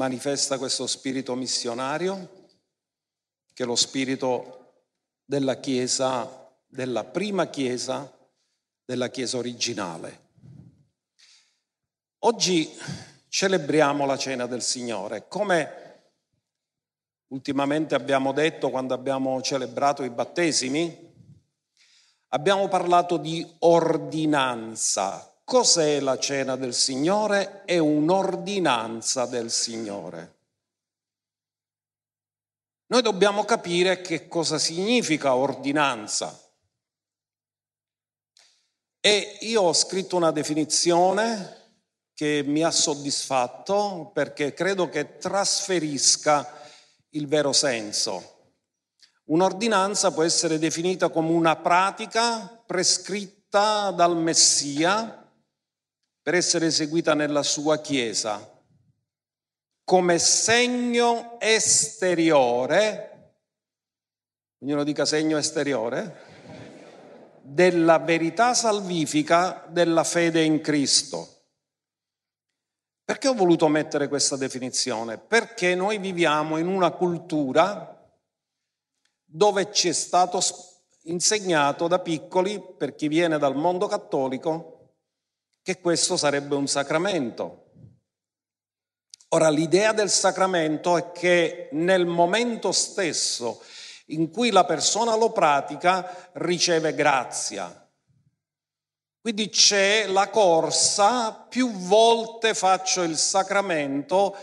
manifesta questo spirito missionario, che è lo spirito della Chiesa, della prima Chiesa, della Chiesa originale. Oggi celebriamo la cena del Signore, come ultimamente abbiamo detto quando abbiamo celebrato i battesimi, abbiamo parlato di ordinanza, Cos'è la cena del Signore? È un'ordinanza del Signore. Noi dobbiamo capire che cosa significa ordinanza. E io ho scritto una definizione che mi ha soddisfatto perché credo che trasferisca il vero senso. Un'ordinanza può essere definita come una pratica prescritta dal Messia per essere eseguita nella sua Chiesa come segno esteriore, ognuno dica segno esteriore, della verità salvifica della fede in Cristo. Perché ho voluto mettere questa definizione? Perché noi viviamo in una cultura dove ci è stato insegnato da piccoli, per chi viene dal mondo cattolico, che questo sarebbe un sacramento. Ora, l'idea del sacramento è che nel momento stesso in cui la persona lo pratica riceve grazia. Quindi c'è la corsa, più volte faccio il sacramento,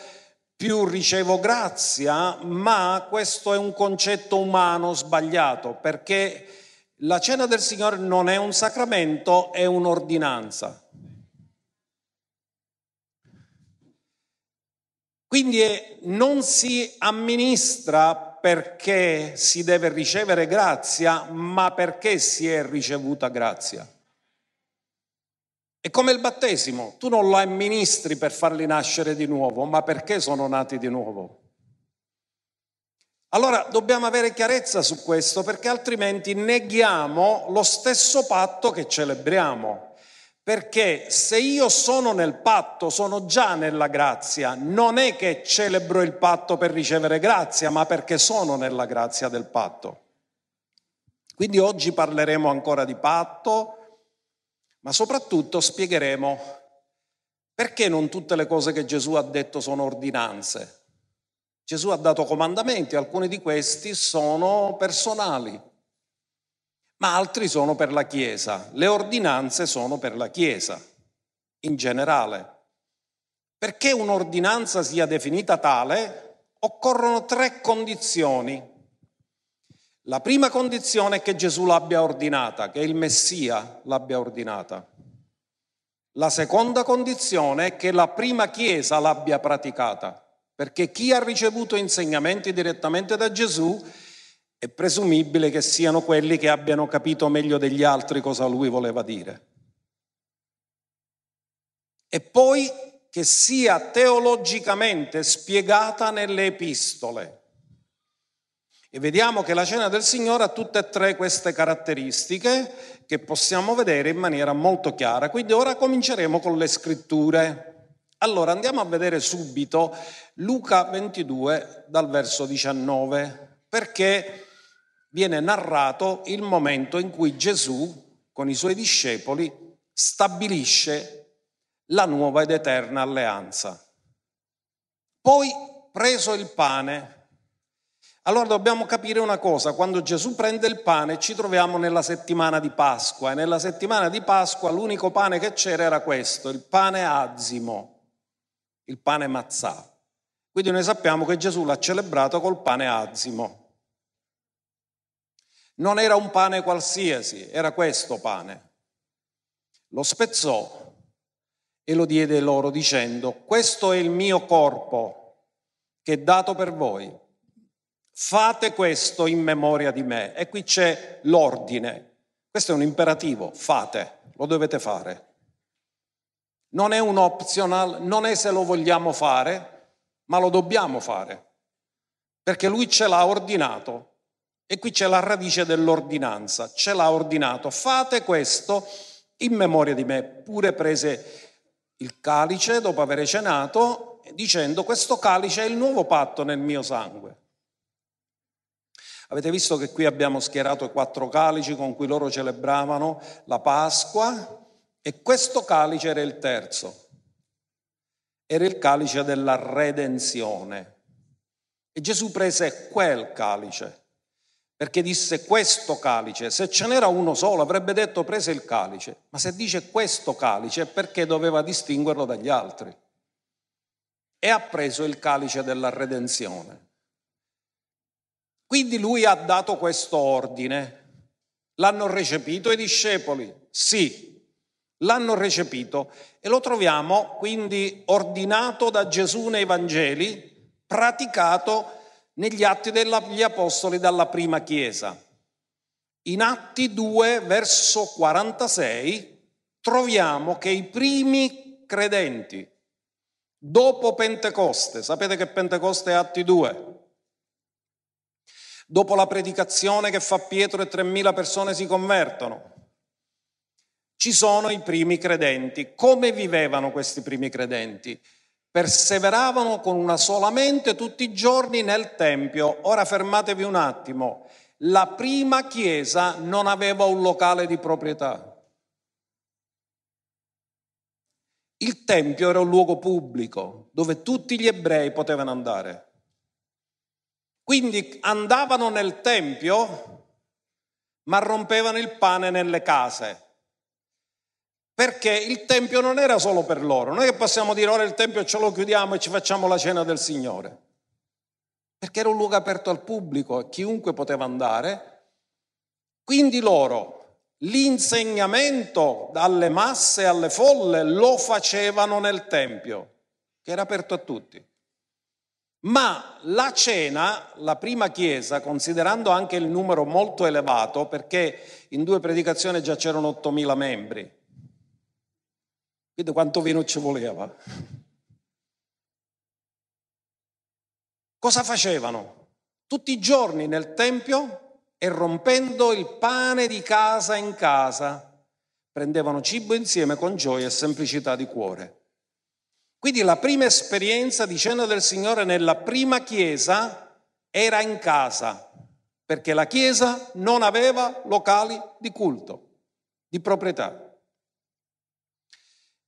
più ricevo grazia, ma questo è un concetto umano sbagliato, perché la cena del Signore non è un sacramento, è un'ordinanza. Quindi non si amministra perché si deve ricevere grazia, ma perché si è ricevuta grazia. È come il battesimo, tu non lo amministri per farli nascere di nuovo, ma perché sono nati di nuovo. Allora dobbiamo avere chiarezza su questo perché altrimenti neghiamo lo stesso patto che celebriamo. Perché se io sono nel patto, sono già nella grazia, non è che celebro il patto per ricevere grazia, ma perché sono nella grazia del patto. Quindi oggi parleremo ancora di patto, ma soprattutto spiegheremo perché non tutte le cose che Gesù ha detto sono ordinanze. Gesù ha dato comandamenti, alcuni di questi sono personali ma altri sono per la Chiesa. Le ordinanze sono per la Chiesa, in generale. Perché un'ordinanza sia definita tale, occorrono tre condizioni. La prima condizione è che Gesù l'abbia ordinata, che il Messia l'abbia ordinata. La seconda condizione è che la prima Chiesa l'abbia praticata, perché chi ha ricevuto insegnamenti direttamente da Gesù è presumibile che siano quelli che abbiano capito meglio degli altri cosa lui voleva dire. E poi che sia teologicamente spiegata nelle epistole. E vediamo che la cena del Signore ha tutte e tre queste caratteristiche che possiamo vedere in maniera molto chiara. Quindi ora cominceremo con le scritture. Allora andiamo a vedere subito Luca 22 dal verso 19, perché viene narrato il momento in cui Gesù con i suoi discepoli stabilisce la nuova ed eterna alleanza. Poi, preso il pane, allora dobbiamo capire una cosa, quando Gesù prende il pane ci troviamo nella settimana di Pasqua e nella settimana di Pasqua l'unico pane che c'era era questo, il pane azimo, il pane mazzà. Quindi noi sappiamo che Gesù l'ha celebrato col pane azimo. Non era un pane qualsiasi, era questo pane. Lo spezzò e lo diede loro dicendo, questo è il mio corpo che è dato per voi. Fate questo in memoria di me. E qui c'è l'ordine. Questo è un imperativo, fate, lo dovete fare. Non è un optional, non è se lo vogliamo fare, ma lo dobbiamo fare, perché lui ce l'ha ordinato e qui c'è la radice dell'ordinanza, ce l'ha ordinato, fate questo in memoria di me. Pure prese il calice dopo aver cenato dicendo questo calice è il nuovo patto nel mio sangue. Avete visto che qui abbiamo schierato i quattro calici con cui loro celebravano la Pasqua e questo calice era il terzo. Era il calice della redenzione. E Gesù prese quel calice perché disse questo calice, se ce n'era uno solo avrebbe detto prese il calice, ma se dice questo calice è perché doveva distinguerlo dagli altri. E ha preso il calice della redenzione. Quindi lui ha dato questo ordine. L'hanno recepito i discepoli? Sì, l'hanno recepito e lo troviamo quindi ordinato da Gesù nei Vangeli, praticato negli atti degli Apostoli dalla prima Chiesa. In Atti 2, verso 46, troviamo che i primi credenti, dopo Pentecoste, sapete che Pentecoste è Atti 2, dopo la predicazione che fa Pietro e 3.000 persone si convertono. Ci sono i primi credenti. Come vivevano questi primi credenti? Perseveravano con una sola mente tutti i giorni nel Tempio. Ora fermatevi un attimo. La prima chiesa non aveva un locale di proprietà. Il Tempio era un luogo pubblico dove tutti gli ebrei potevano andare. Quindi andavano nel Tempio, ma rompevano il pane nelle case. Perché il Tempio non era solo per loro. Noi che possiamo dire ora il Tempio ce lo chiudiamo e ci facciamo la cena del Signore. Perché era un luogo aperto al pubblico chiunque poteva andare. Quindi loro l'insegnamento alle masse, alle folle, lo facevano nel Tempio, che era aperto a tutti. Ma la cena, la prima chiesa, considerando anche il numero molto elevato, perché in due predicazioni già c'erano 8.000 membri, quindi quanto vino ci voleva? Cosa facevano? Tutti i giorni nel Tempio e rompendo il pane di casa in casa, prendevano cibo insieme con gioia e semplicità di cuore. Quindi la prima esperienza di cena del Signore nella prima chiesa era in casa, perché la chiesa non aveva locali di culto, di proprietà.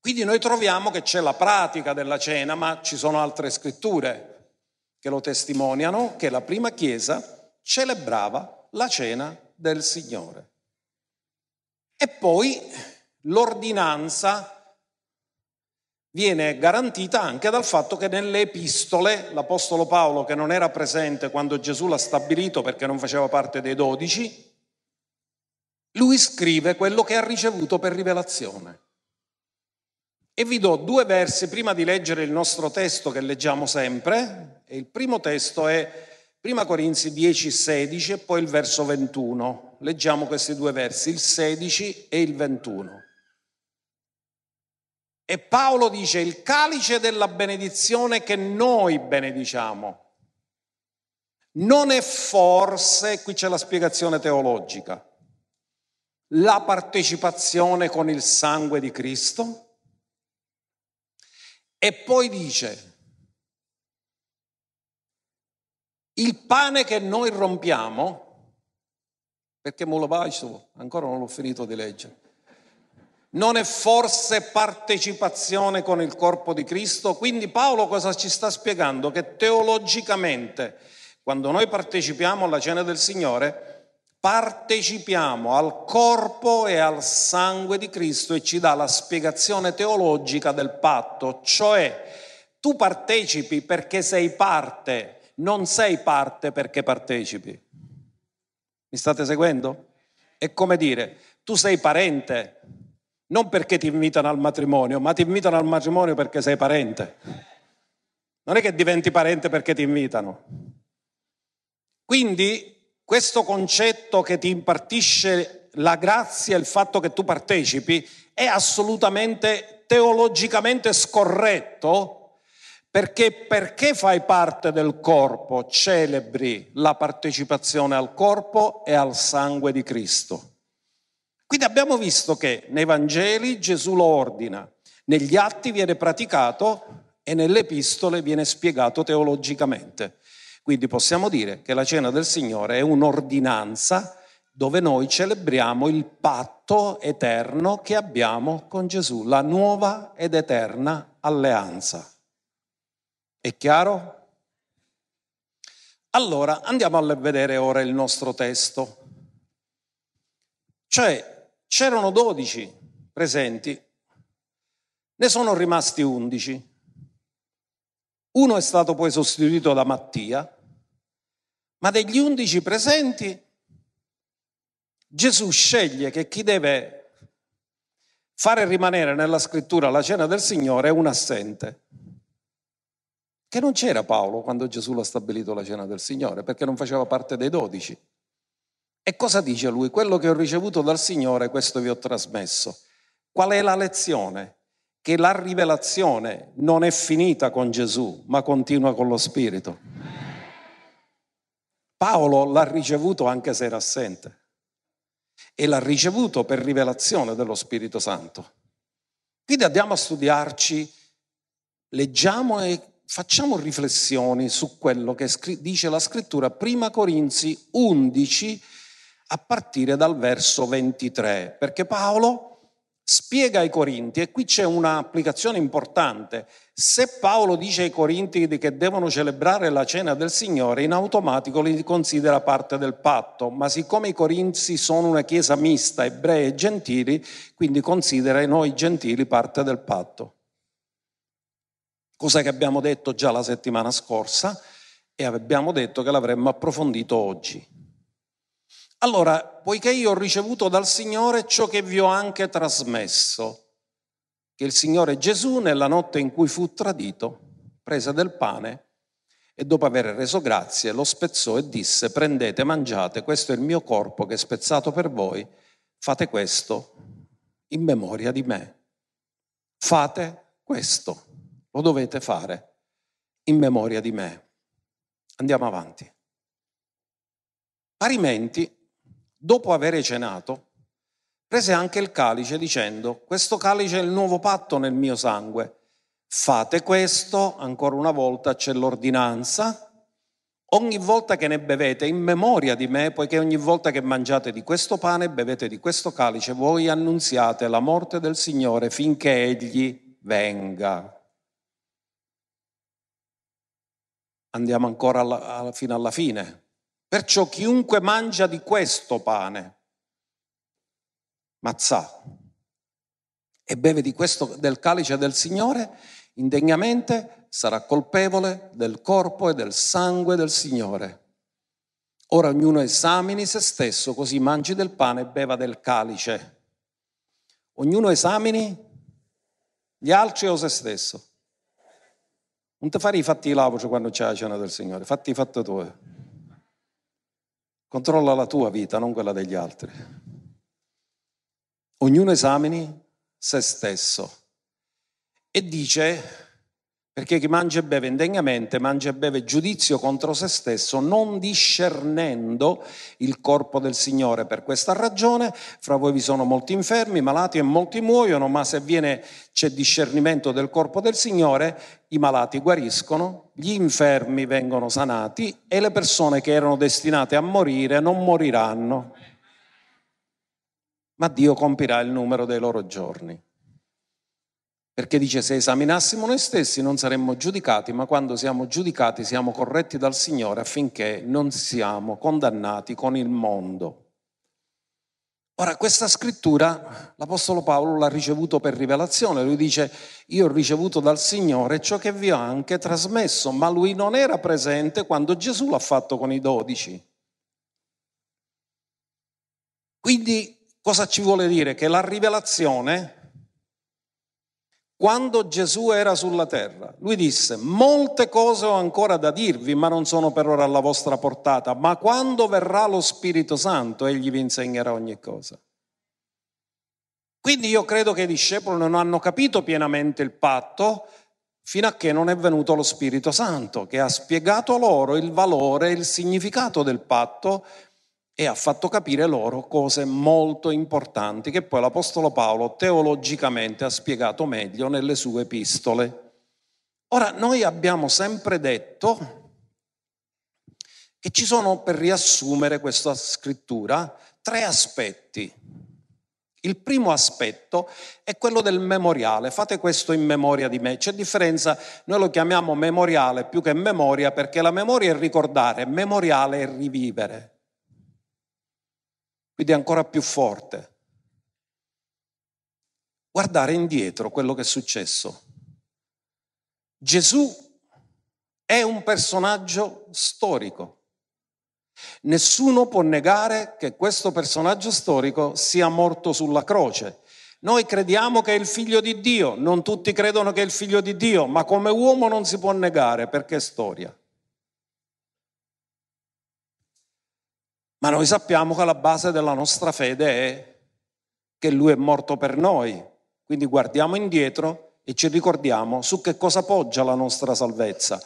Quindi noi troviamo che c'è la pratica della cena, ma ci sono altre scritture che lo testimoniano, che la prima chiesa celebrava la cena del Signore. E poi l'ordinanza viene garantita anche dal fatto che nelle epistole l'Apostolo Paolo, che non era presente quando Gesù l'ha stabilito perché non faceva parte dei dodici, lui scrive quello che ha ricevuto per rivelazione. E vi do due versi prima di leggere il nostro testo che leggiamo sempre. E il primo testo è 1 Corinzi 10, 16 e poi il verso 21. Leggiamo questi due versi, il 16 e il 21. E Paolo dice il calice della benedizione che noi benediciamo non è forse, qui c'è la spiegazione teologica, la partecipazione con il sangue di Cristo? E poi dice, il pane che noi rompiamo, perché me lo ancora non l'ho finito di leggere, non è forse partecipazione con il corpo di Cristo? Quindi Paolo cosa ci sta spiegando? Che teologicamente, quando noi partecipiamo alla cena del Signore, partecipiamo al corpo e al sangue di Cristo e ci dà la spiegazione teologica del patto, cioè tu partecipi perché sei parte, non sei parte perché partecipi. Mi state seguendo? È come dire, tu sei parente non perché ti invitano al matrimonio, ma ti invitano al matrimonio perché sei parente. Non è che diventi parente perché ti invitano. Quindi questo concetto che ti impartisce la grazia, il fatto che tu partecipi, è assolutamente teologicamente scorretto perché perché fai parte del corpo celebri la partecipazione al corpo e al sangue di Cristo. Quindi abbiamo visto che nei Vangeli Gesù lo ordina, negli atti viene praticato e nelle epistole viene spiegato teologicamente. Quindi possiamo dire che la cena del Signore è un'ordinanza dove noi celebriamo il patto eterno che abbiamo con Gesù, la nuova ed eterna alleanza. È chiaro? Allora andiamo a vedere ora il nostro testo. Cioè, c'erano dodici presenti, ne sono rimasti undici. Uno è stato poi sostituito da Mattia, ma degli undici presenti Gesù sceglie che chi deve fare rimanere nella scrittura la cena del Signore è un assente, che non c'era Paolo quando Gesù l'ha stabilito la cena del Signore, perché non faceva parte dei dodici. E cosa dice lui? Quello che ho ricevuto dal Signore, questo vi ho trasmesso. Qual è la lezione? Che la rivelazione non è finita con Gesù, ma continua con lo Spirito. Paolo l'ha ricevuto anche se era assente e l'ha ricevuto per rivelazione dello Spirito Santo. Quindi andiamo a studiarci, leggiamo e facciamo riflessioni su quello che dice la scrittura, prima Corinzi 11 a partire dal verso 23, perché Paolo spiega ai Corinti, e qui c'è un'applicazione importante, se Paolo dice ai Corinti che devono celebrare la cena del Signore, in automatico li considera parte del patto, ma siccome i Corinzi sono una chiesa mista, ebrei e gentili, quindi considera noi gentili parte del patto. Cosa che abbiamo detto già la settimana scorsa e abbiamo detto che l'avremmo approfondito oggi. Allora, poiché io ho ricevuto dal Signore ciò che vi ho anche trasmesso, che il Signore Gesù nella notte in cui fu tradito prese del pane e dopo aver reso grazie lo spezzò e disse prendete, mangiate, questo è il mio corpo che è spezzato per voi, fate questo in memoria di me. Fate questo, lo dovete fare in memoria di me. Andiamo avanti. Parimenti, dopo aver cenato, prese anche il calice dicendo, questo calice è il nuovo patto nel mio sangue. Fate questo, ancora una volta c'è l'ordinanza, ogni volta che ne bevete in memoria di me, poiché ogni volta che mangiate di questo pane e bevete di questo calice, voi annunziate la morte del Signore finché Egli venga. Andiamo ancora alla, alla, fino alla fine. Perciò chiunque mangia di questo pane, mazzà, e beve di questo, del calice del Signore, indegnamente sarà colpevole del corpo e del sangue del Signore. Ora ognuno esamini se stesso, così mangi del pane e beva del calice. Ognuno esamini gli altri o se stesso. Non ti fare i fatti lavoci quando c'è la cena del Signore, fatti i fatti tuoi. Controlla la tua vita, non quella degli altri. Ognuno esamini se stesso. E dice, perché chi mangia e beve indegnamente mangia e beve giudizio contro se stesso, non discernendo il corpo del Signore. Per questa ragione fra voi vi sono molti infermi, malati e molti muoiono, ma se viene, c'è discernimento del corpo del Signore, i malati guariscono, gli infermi vengono sanati e le persone che erano destinate a morire non moriranno, ma Dio compirà il numero dei loro giorni. Perché dice se esaminassimo noi stessi non saremmo giudicati, ma quando siamo giudicati siamo corretti dal Signore affinché non siamo condannati con il mondo. Ora, questa scrittura l'Apostolo Paolo l'ha ricevuto per rivelazione, lui dice io ho ricevuto dal Signore ciò che vi ho anche trasmesso, ma lui non era presente quando Gesù l'ha fatto con i dodici. Quindi cosa ci vuole dire? Che la rivelazione quando Gesù era sulla terra. Lui disse, molte cose ho ancora da dirvi, ma non sono per ora alla vostra portata, ma quando verrà lo Spirito Santo, egli vi insegnerà ogni cosa. Quindi io credo che i discepoli non hanno capito pienamente il patto fino a che non è venuto lo Spirito Santo, che ha spiegato loro il valore e il significato del patto e ha fatto capire loro cose molto importanti che poi l'Apostolo Paolo teologicamente ha spiegato meglio nelle sue epistole. Ora, noi abbiamo sempre detto che ci sono, per riassumere questa scrittura, tre aspetti. Il primo aspetto è quello del memoriale, fate questo in memoria di me. C'è differenza, noi lo chiamiamo memoriale più che memoria perché la memoria è ricordare, memoriale è rivivere. Quindi ancora più forte. Guardare indietro quello che è successo. Gesù è un personaggio storico. Nessuno può negare che questo personaggio storico sia morto sulla croce. Noi crediamo che è il figlio di Dio, non tutti credono che è il figlio di Dio, ma come uomo non si può negare perché è storia. Ma noi sappiamo che la base della nostra fede è che Lui è morto per noi. Quindi guardiamo indietro e ci ricordiamo su che cosa poggia la nostra salvezza,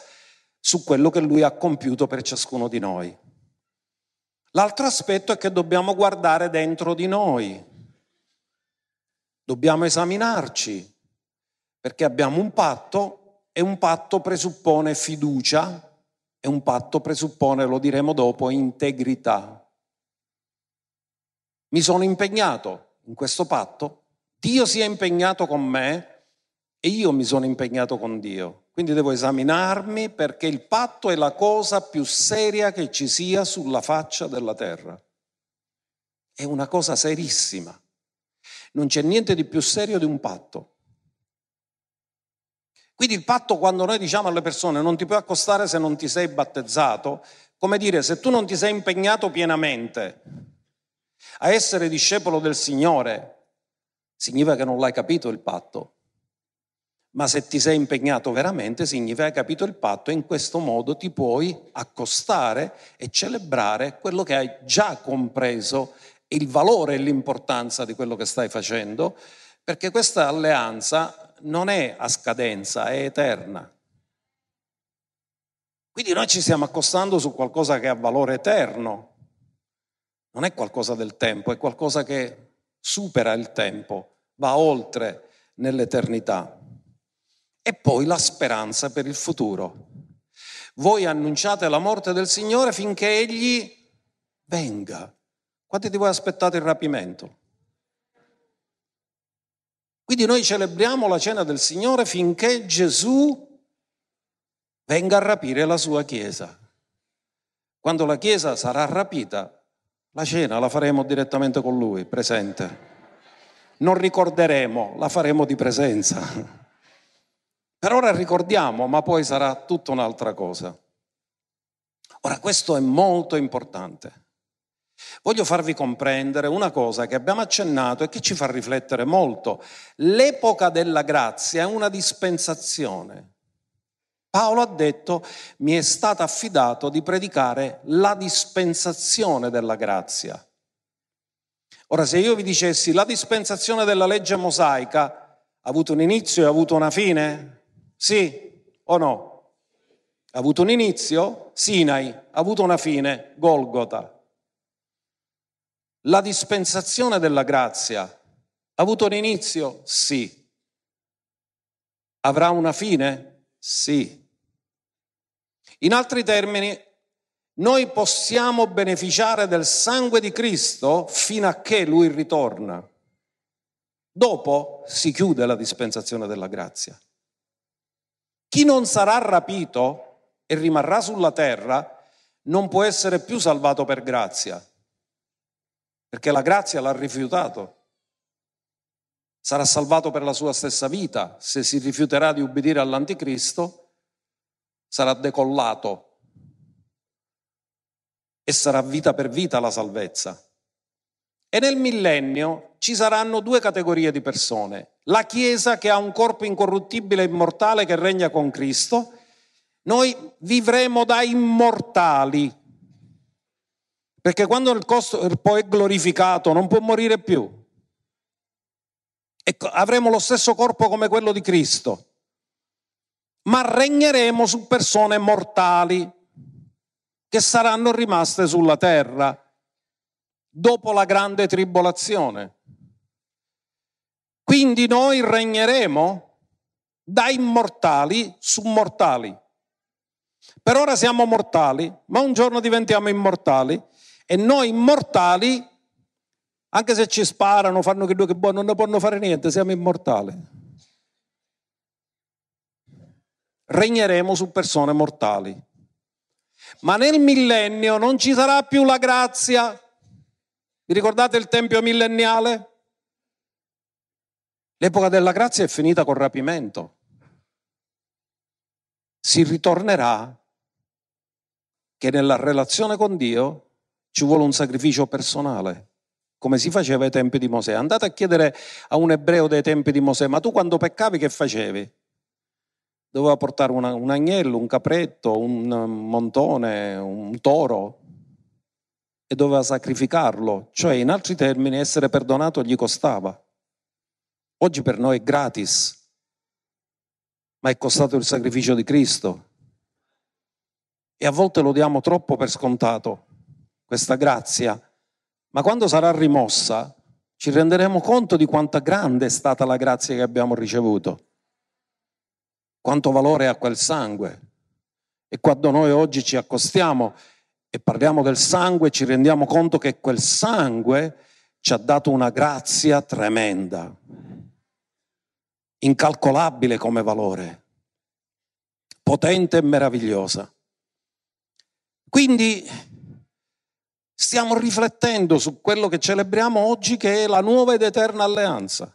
su quello che Lui ha compiuto per ciascuno di noi. L'altro aspetto è che dobbiamo guardare dentro di noi, dobbiamo esaminarci, perché abbiamo un patto e un patto presuppone fiducia e un patto presuppone, lo diremo dopo, integrità. Mi sono impegnato in questo patto, Dio si è impegnato con me e io mi sono impegnato con Dio. Quindi devo esaminarmi perché il patto è la cosa più seria che ci sia sulla faccia della terra. È una cosa serissima. Non c'è niente di più serio di un patto. Quindi il patto quando noi diciamo alle persone non ti puoi accostare se non ti sei battezzato, come dire se tu non ti sei impegnato pienamente a essere discepolo del Signore, significa che non l'hai capito il patto ma se ti sei impegnato veramente significa che hai capito il patto e in questo modo ti puoi accostare e celebrare quello che hai già compreso, il valore e l'importanza di quello che stai facendo, perché questa alleanza non è a scadenza, è eterna. Quindi noi ci stiamo accostando su qualcosa che ha valore eterno, non è qualcosa del tempo, è qualcosa che supera il tempo, va oltre nell'eternità e poi la speranza per il futuro. Voi annunciate la morte del Signore finché Egli venga. Quanti di voi aspettate il rapimento? Quindi noi celebriamo la cena del Signore finché Gesù venga a rapire la sua Chiesa. Quando la Chiesa sarà rapita, la cena la faremo direttamente con Lui, presente. Non ricorderemo, la faremo di presenza. Per ora ricordiamo, ma poi sarà tutta un'altra cosa. Ora, questo è molto importante. Voglio farvi comprendere una cosa che abbiamo accennato e che ci fa riflettere molto. L'epoca della grazia è una dispensazione. Paolo ha detto, mi è stato affidato di predicare la dispensazione della grazia. Ora, se io vi dicessi la dispensazione della legge mosaica ha avuto un inizio e ha avuto una fine, sì o no? Ha avuto un inizio? Sinai, ha avuto una fine? Golgota. La dispensazione della grazia ha avuto un inizio? Sì. Avrà una fine? Sì. In altri termini, noi possiamo beneficiare del sangue di Cristo fino a che Lui ritorna. Dopo si chiude la dispensazione della grazia. Chi non sarà rapito e rimarrà sulla terra non può essere più salvato per grazia, perché la grazia l'ha rifiutato. Sarà salvato per la sua stessa vita. Se si rifiuterà di ubbidire all'anticristo, sarà decollato e sarà vita per vita la salvezza. E nel millennio ci saranno due categorie di persone. La Chiesa che ha un corpo incorruttibile e immortale che regna con Cristo. Noi vivremo da immortali. Perché quando il corpo è glorificato non può morire più. E avremo lo stesso corpo come quello di Cristo. Ma regneremo su persone mortali che saranno rimaste sulla terra dopo la grande tribolazione. Quindi noi regneremo da immortali su mortali. Per ora siamo mortali, ma un giorno diventiamo immortali e noi immortali, anche se ci sparano, fanno che due che buono, non ne possono fare niente, siamo immortali. Regneremo su persone mortali. Ma nel millennio non ci sarà più la grazia. Vi ricordate il tempio millenniale? L'epoca della grazia è finita col rapimento. Si ritornerà che nella relazione con Dio ci vuole un sacrificio personale, come si faceva ai tempi di Mosè. Andate a chiedere a un ebreo dei tempi di Mosè, ma tu quando peccavi che facevi? Doveva portare una, un agnello, un capretto, un montone, un toro e doveva sacrificarlo, cioè in altri termini essere perdonato gli costava. Oggi per noi è gratis, ma è costato il sacrificio di Cristo. E a volte lo diamo troppo per scontato, questa grazia, ma quando sarà rimossa ci renderemo conto di quanta grande è stata la grazia che abbiamo ricevuto, quanto valore ha quel sangue. E quando noi oggi ci accostiamo e parliamo del sangue, ci rendiamo conto che quel sangue ci ha dato una grazia tremenda, incalcolabile come valore, potente e meravigliosa. Quindi stiamo riflettendo su quello che celebriamo oggi che è la nuova ed eterna alleanza.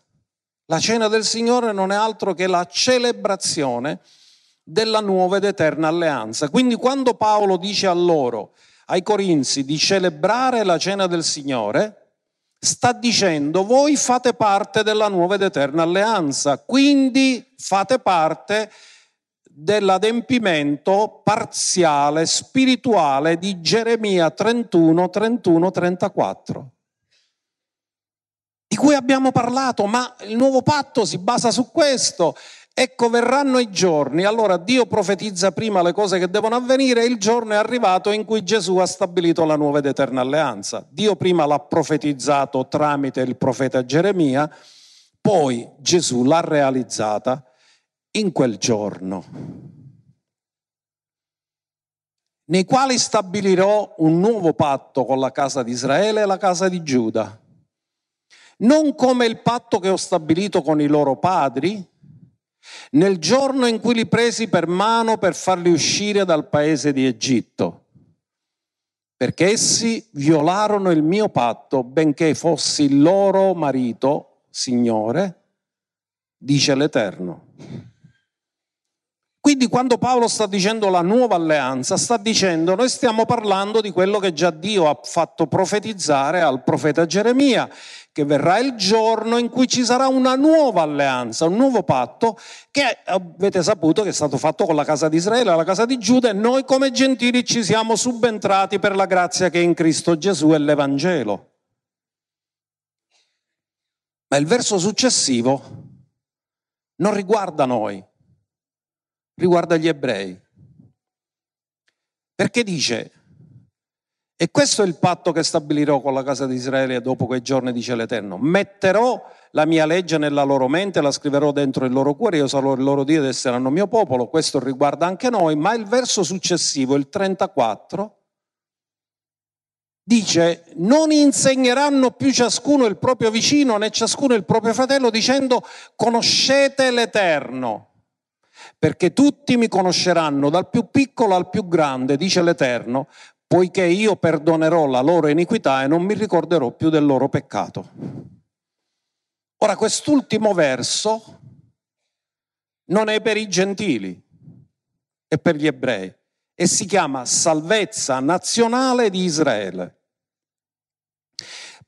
La cena del Signore non è altro che la celebrazione della nuova ed eterna alleanza. Quindi quando Paolo dice a loro, ai Corinzi, di celebrare la cena del Signore, sta dicendo voi fate parte della nuova ed eterna alleanza, quindi fate parte dell'adempimento parziale, spirituale di Geremia 31, 31, 34, di cui abbiamo parlato, ma il nuovo patto si basa su questo. Ecco, verranno i giorni, allora Dio profetizza prima le cose che devono avvenire il giorno è arrivato in cui Gesù ha stabilito la nuova ed eterna alleanza. Dio prima l'ha profetizzato tramite il profeta Geremia, poi Gesù l'ha realizzata in quel giorno, nei quali stabilirò un nuovo patto con la casa di Israele e la casa di Giuda, non come il patto che ho stabilito con i loro padri, nel giorno in cui li presi per mano per farli uscire dal paese di Egitto, perché essi violarono il mio patto, benché fossi il loro marito, Signore, dice l'Eterno. Quindi quando Paolo sta dicendo la nuova alleanza, sta dicendo noi stiamo parlando di quello che già Dio ha fatto profetizzare al profeta Geremia, che verrà il giorno in cui ci sarà una nuova alleanza, un nuovo patto che avete saputo che è stato fatto con la casa di Israele, la casa di Giuda e noi come gentili ci siamo subentrati per la grazia che è in Cristo Gesù e l'Evangelo. Ma il verso successivo non riguarda noi, riguarda gli ebrei. Perché dice, e questo è il patto che stabilirò con la casa di Israele dopo quei giorni, dice l'Eterno, metterò la mia legge nella loro mente, la scriverò dentro il loro cuore, io sarò il loro Dio ed essi saranno mio popolo, questo riguarda anche noi, ma il verso successivo, il 34, dice non insegneranno più ciascuno il proprio vicino né ciascuno il proprio fratello dicendo conoscete l'Eterno perché tutti mi conosceranno dal più piccolo al più grande, dice l'Eterno, poiché io perdonerò la loro iniquità e non mi ricorderò più del loro peccato. Ora, quest'ultimo verso non è per i gentili, è per gli ebrei e si chiama salvezza nazionale di Israele.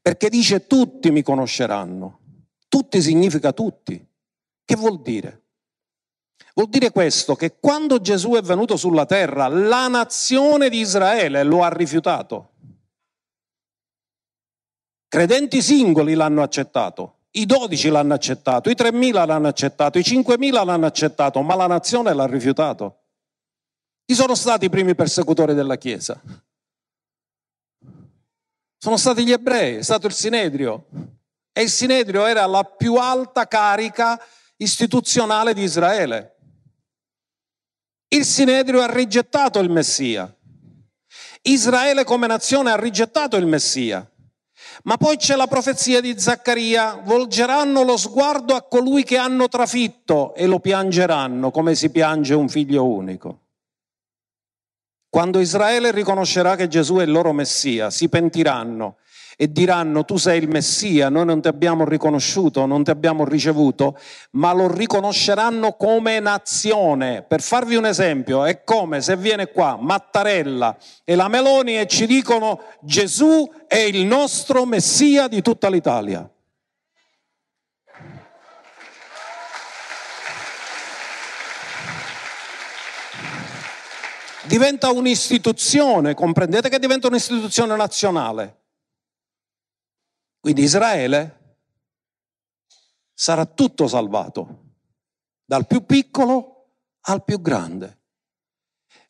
Perché dice tutti mi conosceranno. Tutti significa tutti. Che vuol dire? Vuol dire questo, che quando Gesù è venuto sulla terra, la nazione di Israele lo ha rifiutato. Credenti singoli l'hanno accettato, i dodici l'hanno accettato, i tremila l'hanno accettato, i cinquemila l'hanno accettato, ma la nazione l'ha rifiutato. Chi sono stati i primi persecutori della Chiesa? Sono stati gli ebrei, è stato il Sinedrio. E il Sinedrio era la più alta carica istituzionale di Israele. Il Sinedrio ha rigettato il Messia. Israele come nazione ha rigettato il Messia. Ma poi c'è la profezia di Zaccaria, volgeranno lo sguardo a colui che hanno trafitto e lo piangeranno come si piange un figlio unico. Quando Israele riconoscerà che Gesù è il loro Messia, si pentiranno e diranno tu sei il Messia, noi non ti abbiamo riconosciuto, non ti abbiamo ricevuto, ma lo riconosceranno come nazione. Per farvi un esempio, è come se viene qua Mattarella e la Meloni e ci dicono Gesù è il nostro Messia di tutta l'Italia. diventa un'istituzione, comprendete che diventa un'istituzione nazionale. Quindi Israele sarà tutto salvato, dal più piccolo al più grande.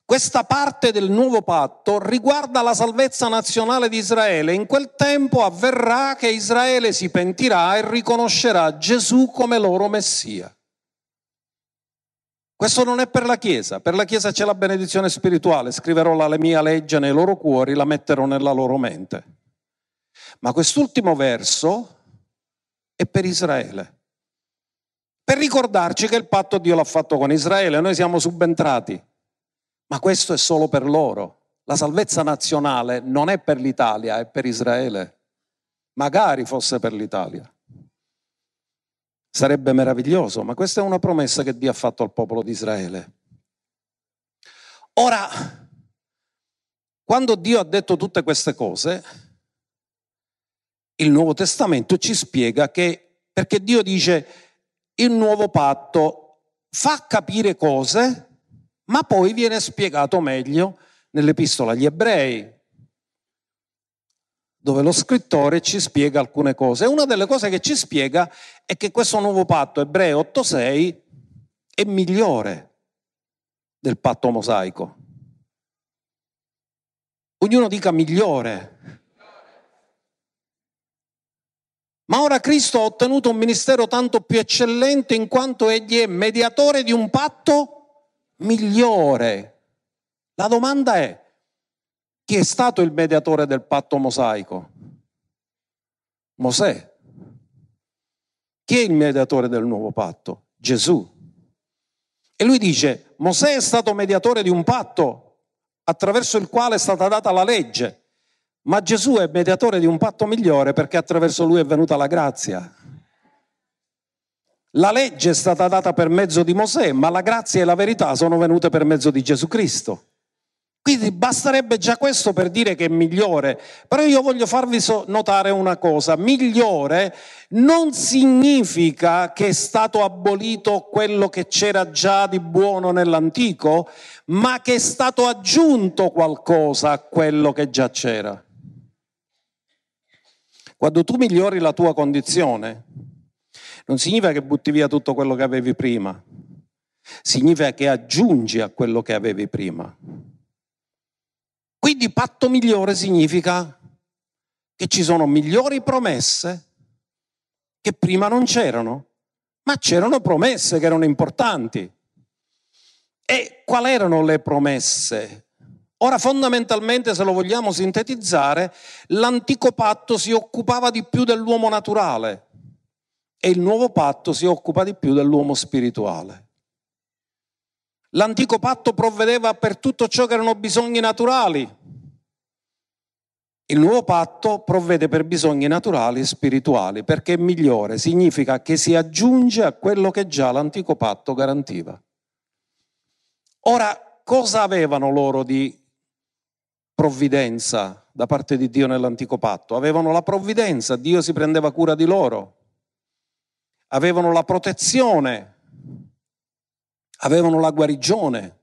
Questa parte del nuovo patto riguarda la salvezza nazionale di Israele. In quel tempo avverrà che Israele si pentirà e riconoscerà Gesù come loro Messia. Questo non è per la Chiesa, per la Chiesa c'è la benedizione spirituale, scriverò la mia legge nei loro cuori, la metterò nella loro mente. Ma quest'ultimo verso è per Israele. Per ricordarci che il patto Dio l'ha fatto con Israele, noi siamo subentrati, ma questo è solo per loro. La salvezza nazionale non è per l'Italia, è per Israele. Magari fosse per l'Italia. Sarebbe meraviglioso, ma questa è una promessa che Dio ha fatto al popolo di Israele. Ora, quando Dio ha detto tutte queste cose, il Nuovo Testamento ci spiega che, perché Dio dice, il nuovo patto fa capire cose, ma poi viene spiegato meglio nell'epistola agli ebrei, dove lo scrittore ci spiega alcune cose. E una delle cose che ci spiega è che questo nuovo patto, Ebrei 8.6, è migliore del patto mosaico. Ognuno dica migliore. Ma ora Cristo ha ottenuto un ministero tanto più eccellente in quanto egli è mediatore di un patto migliore. La domanda è, chi è stato il mediatore del patto mosaico? Mosè. Chi è il mediatore del nuovo patto? Gesù. E lui dice, Mosè è stato mediatore di un patto attraverso il quale è stata data la legge. Ma Gesù è mediatore di un patto migliore perché attraverso lui è venuta la grazia. La legge è stata data per mezzo di Mosè, ma la grazia e la verità sono venute per mezzo di Gesù Cristo. Quindi basterebbe già questo per dire che è migliore, però io voglio farvi notare una cosa, migliore non significa che è stato abolito quello che c'era già di buono nell'antico, ma che è stato aggiunto qualcosa a quello che già c'era. Quando tu migliori la tua condizione, non significa che butti via tutto quello che avevi prima, significa che aggiungi a quello che avevi prima. Quindi patto migliore significa che ci sono migliori promesse che prima non c'erano, ma c'erano promesse che erano importanti. E quali erano le promesse? Ora fondamentalmente, se lo vogliamo sintetizzare, l'antico patto si occupava di più dell'uomo naturale e il nuovo patto si occupa di più dell'uomo spirituale. L'antico patto provvedeva per tutto ciò che erano bisogni naturali. Il nuovo patto provvede per bisogni naturali e spirituali perché è migliore, significa che si aggiunge a quello che già l'antico patto garantiva. Ora, cosa avevano loro di provvidenza da parte di Dio nell'antico patto. Avevano la provvidenza, Dio si prendeva cura di loro. Avevano la protezione, avevano la guarigione,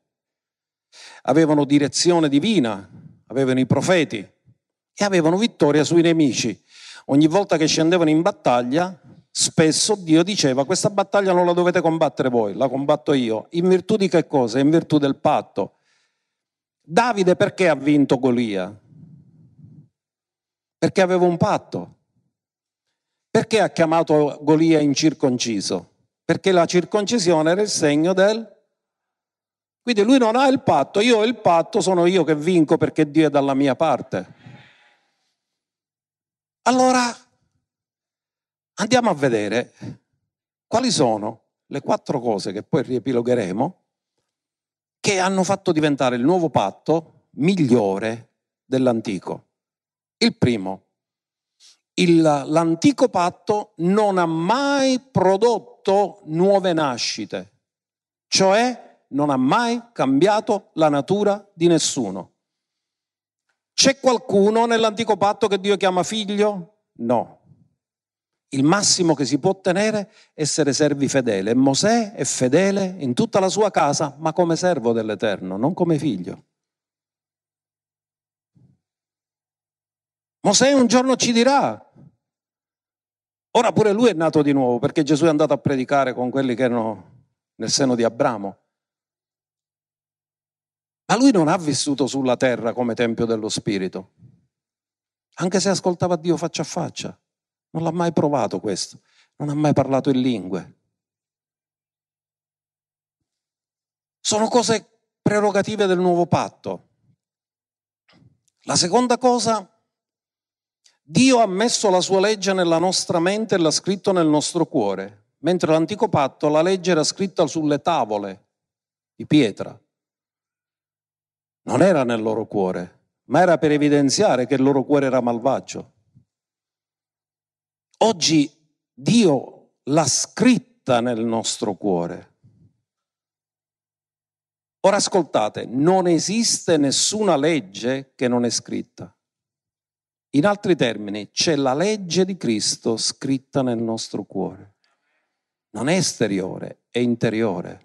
avevano direzione divina, avevano i profeti e avevano vittoria sui nemici. Ogni volta che scendevano in battaglia, spesso Dio diceva questa battaglia non la dovete combattere voi, la combatto io. In virtù di che cosa? In virtù del patto. Davide perché ha vinto Golia? Perché aveva un patto. Perché ha chiamato Golia incirconciso? perché la circoncisione era il segno del... Quindi lui non ha il patto, io ho il patto, sono io che vinco perché Dio è dalla mia parte. Allora, andiamo a vedere quali sono le quattro cose che poi riepilogheremo che hanno fatto diventare il nuovo patto migliore dell'antico. Il primo, il, l'antico patto non ha mai prodotto nuove nascite, cioè non ha mai cambiato la natura di nessuno. C'è qualcuno nell'antico patto che Dio chiama figlio? No. Il massimo che si può ottenere è essere servi fedeli. E Mosè è fedele in tutta la sua casa, ma come servo dell'Eterno, non come figlio. Mosè un giorno ci dirà, ora pure lui è nato di nuovo perché Gesù è andato a predicare con quelli che erano nel seno di Abramo. Ma lui non ha vissuto sulla terra come tempio dello Spirito, anche se ascoltava Dio faccia a faccia. Non l'ha mai provato questo, non ha mai parlato in lingue. Sono cose prerogative del nuovo patto. La seconda cosa Dio ha messo la sua legge nella nostra mente e l'ha scritto nel nostro cuore, mentre l'antico patto la legge era scritta sulle tavole di pietra. Non era nel loro cuore, ma era per evidenziare che il loro cuore era malvagio. Oggi Dio l'ha scritta nel nostro cuore. Ora ascoltate, non esiste nessuna legge che non è scritta. In altri termini, c'è la legge di Cristo scritta nel nostro cuore. Non è esteriore, è interiore.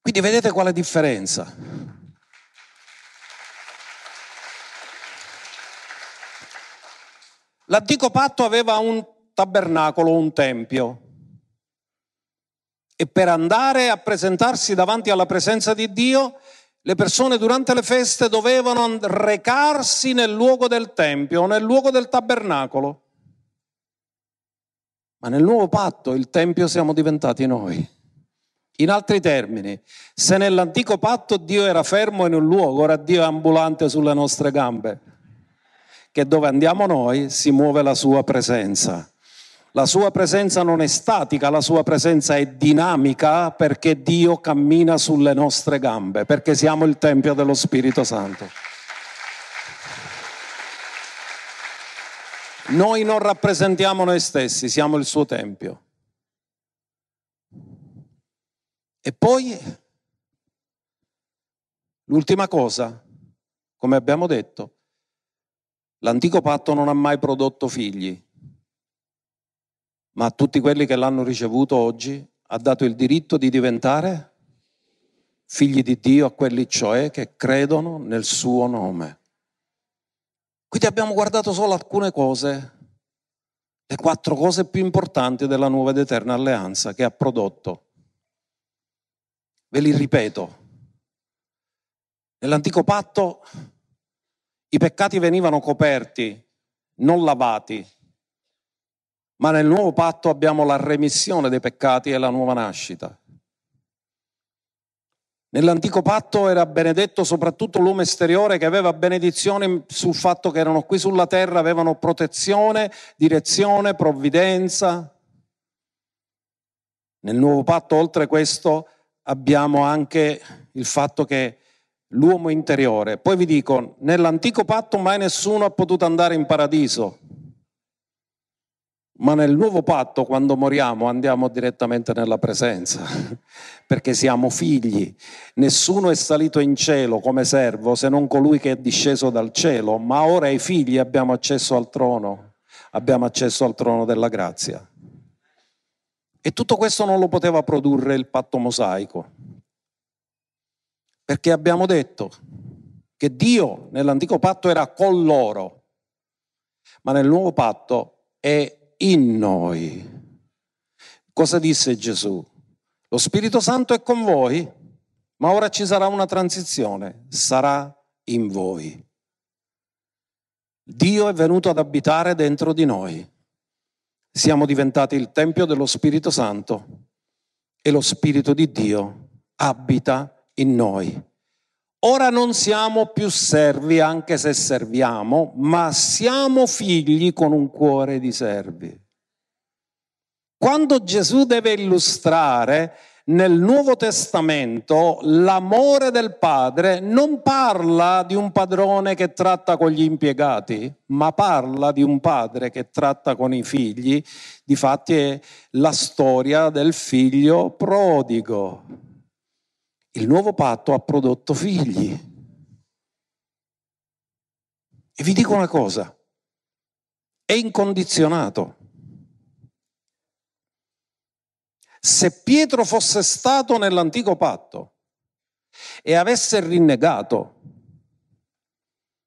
Quindi vedete quale differenza. L'antico patto aveva un tabernacolo, un tempio. E per andare a presentarsi davanti alla presenza di Dio le persone durante le feste dovevano recarsi nel luogo del Tempio, nel luogo del tabernacolo. Ma nel nuovo patto il Tempio siamo diventati noi. In altri termini, se nell'antico patto Dio era fermo in un luogo, ora Dio è ambulante sulle nostre gambe, che dove andiamo noi si muove la sua presenza. La sua presenza non è statica, la sua presenza è dinamica perché Dio cammina sulle nostre gambe, perché siamo il Tempio dello Spirito Santo. Noi non rappresentiamo noi stessi, siamo il suo Tempio. E poi l'ultima cosa, come abbiamo detto, l'antico patto non ha mai prodotto figli ma a tutti quelli che l'hanno ricevuto oggi ha dato il diritto di diventare figli di Dio, a quelli cioè che credono nel suo nome. Quindi abbiamo guardato solo alcune cose, le quattro cose più importanti della nuova ed eterna alleanza che ha prodotto. Ve li ripeto. Nell'antico patto i peccati venivano coperti, non lavati, ma nel nuovo patto abbiamo la remissione dei peccati e la nuova nascita. Nell'antico patto era benedetto soprattutto l'uomo esteriore che aveva benedizione sul fatto che erano qui sulla terra, avevano protezione, direzione, provvidenza. Nel nuovo patto, oltre questo, abbiamo anche il fatto che l'uomo interiore. Poi vi dico, nell'antico patto mai nessuno ha potuto andare in paradiso. Ma nel nuovo patto, quando moriamo, andiamo direttamente nella presenza, perché siamo figli. Nessuno è salito in cielo come servo se non colui che è disceso dal cielo, ma ora i figli abbiamo accesso al trono, abbiamo accesso al trono della grazia. E tutto questo non lo poteva produrre il patto mosaico, perché abbiamo detto che Dio nell'antico patto era con loro, ma nel nuovo patto è in noi. Cosa disse Gesù? Lo Spirito Santo è con voi, ma ora ci sarà una transizione, sarà in voi. Dio è venuto ad abitare dentro di noi. siamo diventati il Tempio dello Spirito Santo e lo Spirito di Dio abita in noi. Ora non siamo più servi anche se serviamo, ma siamo figli con un cuore di servi. Quando Gesù deve illustrare nel Nuovo Testamento l'amore del padre non parla di un padrone che tratta con gli impiegati, ma parla di un padre che tratta con i figli. Difatti è la storia del figlio prodigo. Il nuovo patto ha prodotto figli. E vi dico una cosa, è incondizionato. Se Pietro fosse stato nell'antico patto e avesse rinnegato,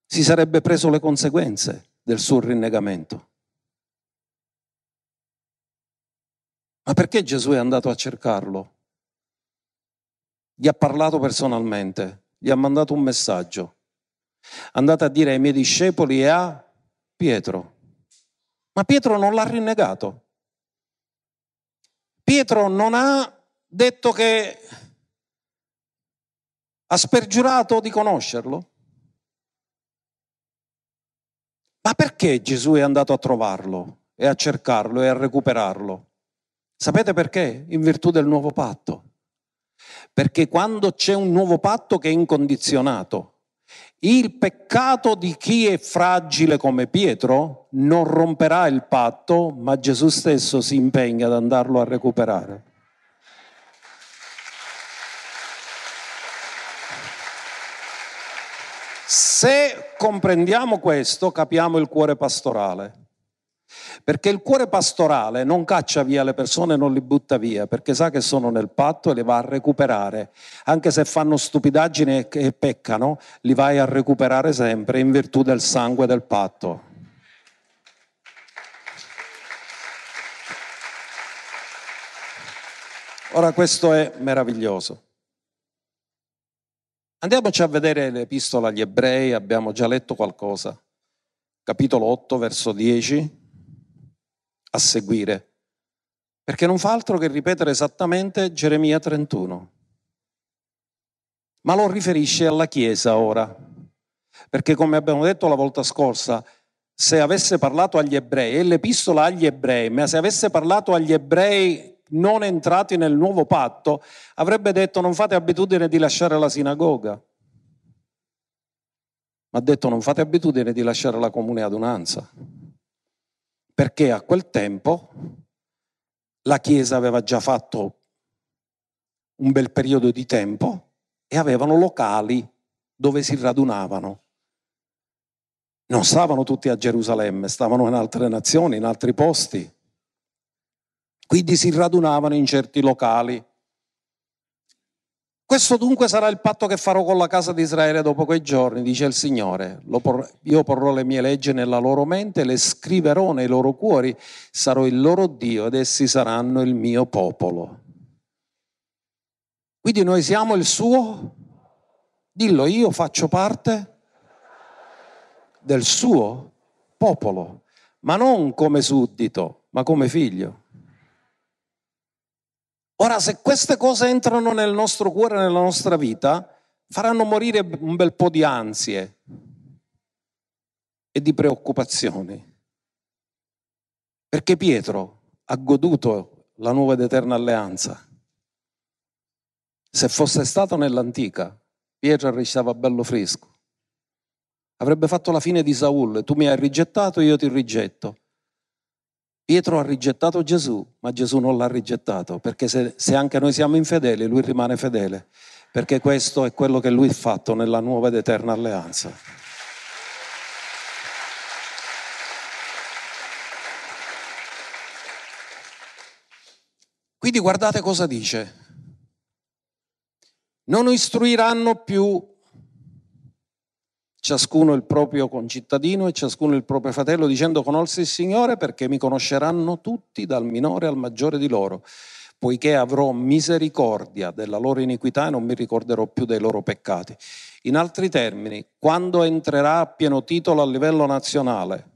si sarebbe preso le conseguenze del suo rinnegamento. Ma perché Gesù è andato a cercarlo? Gli ha parlato personalmente, gli ha mandato un messaggio. Andate a dire ai miei discepoli e a Pietro. Ma Pietro non l'ha rinnegato. Pietro non ha detto che ha spergiurato di conoscerlo? Ma perché Gesù è andato a trovarlo e a cercarlo e a recuperarlo? Sapete perché? In virtù del nuovo patto. Perché quando c'è un nuovo patto che è incondizionato, il peccato di chi è fragile come Pietro non romperà il patto, ma Gesù stesso si impegna ad andarlo a recuperare. Se comprendiamo questo, capiamo il cuore pastorale. Perché il cuore pastorale non caccia via le persone, non li butta via, perché sa che sono nel patto e le va a recuperare. Anche se fanno stupidaggini e peccano, li vai a recuperare sempre in virtù del sangue del patto. Ora questo è meraviglioso. Andiamoci a vedere l'epistola agli ebrei, abbiamo già letto qualcosa. Capitolo 8, verso 10 a seguire, perché non fa altro che ripetere esattamente Geremia 31. Ma lo riferisce alla Chiesa ora, perché come abbiamo detto la volta scorsa, se avesse parlato agli ebrei, è l'epistola agli ebrei, ma se avesse parlato agli ebrei non entrati nel nuovo patto, avrebbe detto non fate abitudine di lasciare la sinagoga. Ma ha detto non fate abitudine di lasciare la comune adunanza perché a quel tempo la Chiesa aveva già fatto un bel periodo di tempo e avevano locali dove si radunavano. Non stavano tutti a Gerusalemme, stavano in altre nazioni, in altri posti. Quindi si radunavano in certi locali questo dunque sarà il patto che farò con la casa di Israele dopo quei giorni, dice il Signore. Io porrò le mie leggi nella loro mente, le scriverò nei loro cuori, sarò il loro Dio ed essi saranno il mio popolo. Quindi noi siamo il suo, dillo io faccio parte del suo popolo, ma non come suddito, ma come figlio. Ora, se queste cose entrano nel nostro cuore, nella nostra vita, faranno morire un bel po' di ansie e di preoccupazioni. Perché Pietro ha goduto la nuova ed eterna alleanza. Se fosse stato nell'antica, Pietro restava bello fresco. Avrebbe fatto la fine di Saul, tu mi hai rigettato, io ti rigetto. Pietro ha rigettato Gesù, ma Gesù non l'ha rigettato, perché se, se, anche noi siamo infedeli, lui rimane fedele, perché questo è quello che lui ha fatto nella nuova ed eterna alleanza. Quindi guardate cosa dice. Non istruiranno più ciascuno il proprio concittadino e ciascuno il proprio fratello, dicendo conosci il Signore perché mi conosceranno tutti dal minore al maggiore di loro, poiché avrò misericordia della loro iniquità e non mi ricorderò più dei loro peccati. In altri termini, quando entrerà a pieno titolo a livello nazionale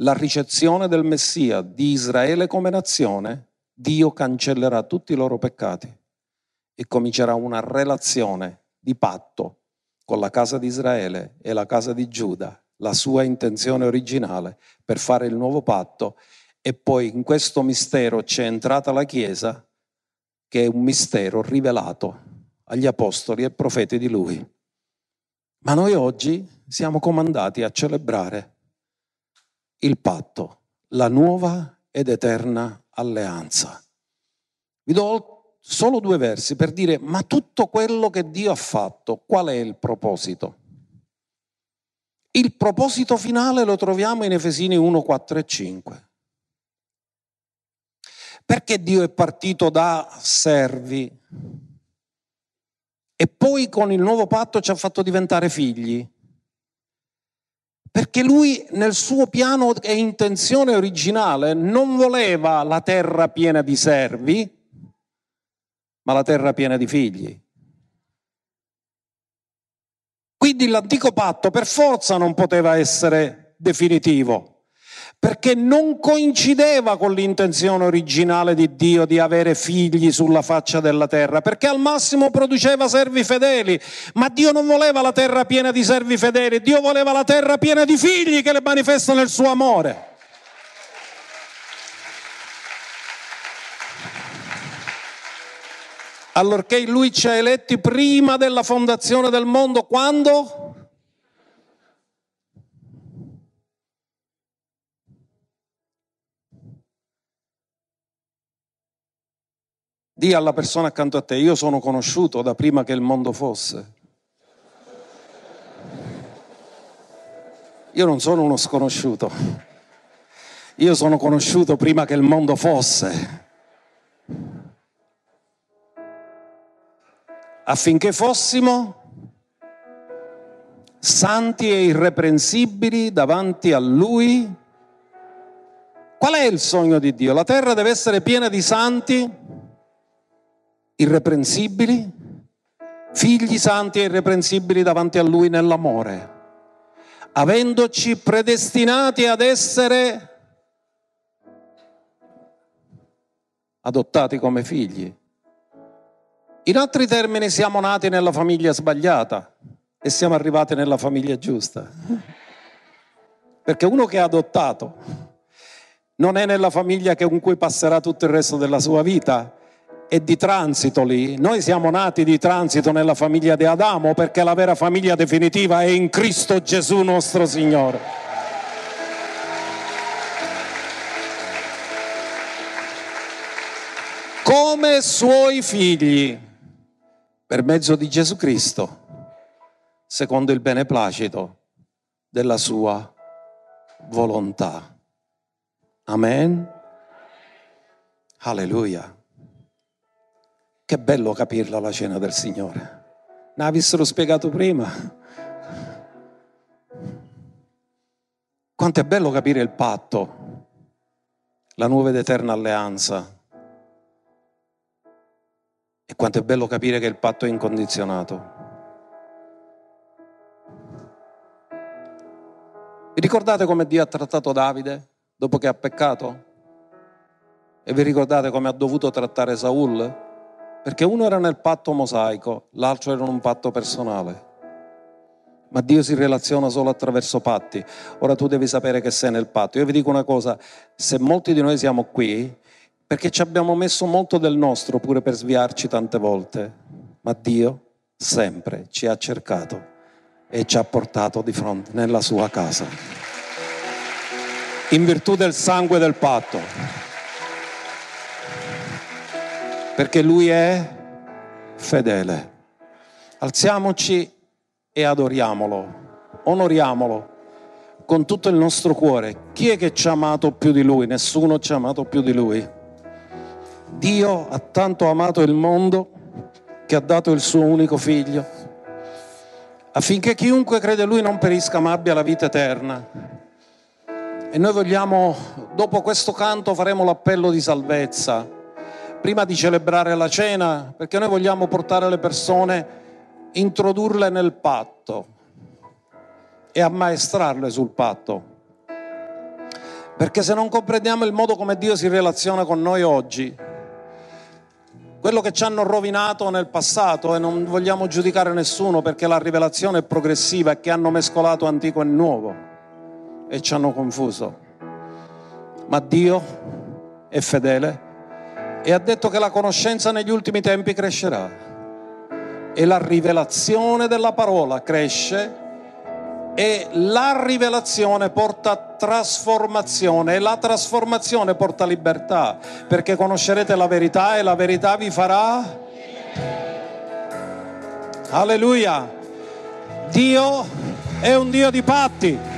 la ricezione del Messia di Israele come nazione, Dio cancellerà tutti i loro peccati e comincerà una relazione di patto con la casa di Israele e la casa di Giuda, la sua intenzione originale per fare il nuovo patto e poi in questo mistero c'è entrata la Chiesa che è un mistero rivelato agli apostoli e profeti di lui. Ma noi oggi siamo comandati a celebrare il patto, la nuova ed eterna alleanza. Vi do solo due versi per dire, ma tutto quello che Dio ha fatto, qual è il proposito? Il proposito finale lo troviamo in Efesini 1, 4 e 5. Perché Dio è partito da servi e poi con il nuovo patto ci ha fatto diventare figli? Perché lui nel suo piano e intenzione originale non voleva la terra piena di servi, ma la terra piena di figli. Quindi l'antico patto per forza non poteva essere definitivo perché non coincideva con l'intenzione originale di Dio di avere figli sulla faccia della terra, perché al massimo produceva servi fedeli, ma Dio non voleva la terra piena di servi fedeli, Dio voleva la terra piena di figli che le manifestano il suo amore. Allorché lui ci ha eletti prima della fondazione del mondo, quando? Dì alla persona accanto a te, io sono conosciuto da prima che il mondo fosse. Io non sono uno sconosciuto, io sono conosciuto prima che il mondo fosse. Affinché fossimo santi e irreprensibili davanti a Lui. Qual è il sogno di Dio? La terra deve essere piena di santi irreprensibili, figli santi e irreprensibili davanti a Lui nell'amore, avendoci predestinati ad essere adottati come figli. In altri termini siamo nati nella famiglia sbagliata e siamo arrivati nella famiglia giusta. Perché uno che è adottato non è nella famiglia con cui passerà tutto il resto della sua vita, è di transito lì. Noi siamo nati di transito nella famiglia di Adamo perché la vera famiglia definitiva è in Cristo Gesù nostro Signore. Come suoi figli, per mezzo di Gesù Cristo, secondo il beneplacito della sua volontà. Amen. Alleluia. Che bello capirla la cena del Signore. Ne avessero spiegato prima. Quanto è bello capire il patto, la nuova ed eterna alleanza. E quanto è bello capire che il patto è incondizionato. Vi ricordate come Dio ha trattato Davide dopo che ha peccato? E vi ricordate come ha dovuto trattare Saul? Perché uno era nel patto mosaico, l'altro era in un patto personale. Ma Dio si relaziona solo attraverso patti. Ora tu devi sapere che sei nel patto. Io vi dico una cosa, se molti di noi siamo qui, perché ci abbiamo messo molto del nostro pure per sviarci tante volte, ma Dio sempre ci ha cercato e ci ha portato di fronte nella sua casa. In virtù del sangue del patto perché Lui è fedele. Alziamoci e adoriamolo, onoriamolo con tutto il nostro cuore. Chi è che ci ha amato più di Lui? Nessuno ci ha amato più di Lui. Dio ha tanto amato il mondo che ha dato il suo unico figlio, affinché chiunque crede in Lui non perisca ma abbia la vita eterna. E noi vogliamo, dopo questo canto faremo l'appello di salvezza prima di celebrare la cena, perché noi vogliamo portare le persone, introdurle nel patto e ammaestrarle sul patto. Perché se non comprendiamo il modo come Dio si relaziona con noi oggi, quello che ci hanno rovinato nel passato e non vogliamo giudicare nessuno perché la rivelazione è progressiva e che hanno mescolato antico e nuovo e ci hanno confuso. Ma Dio è fedele e ha detto che la conoscenza negli ultimi tempi crescerà e la rivelazione della parola cresce e la rivelazione porta trasformazione e la trasformazione porta libertà, perché conoscerete la verità e la verità vi farà. Alleluia. Dio è un Dio di patti.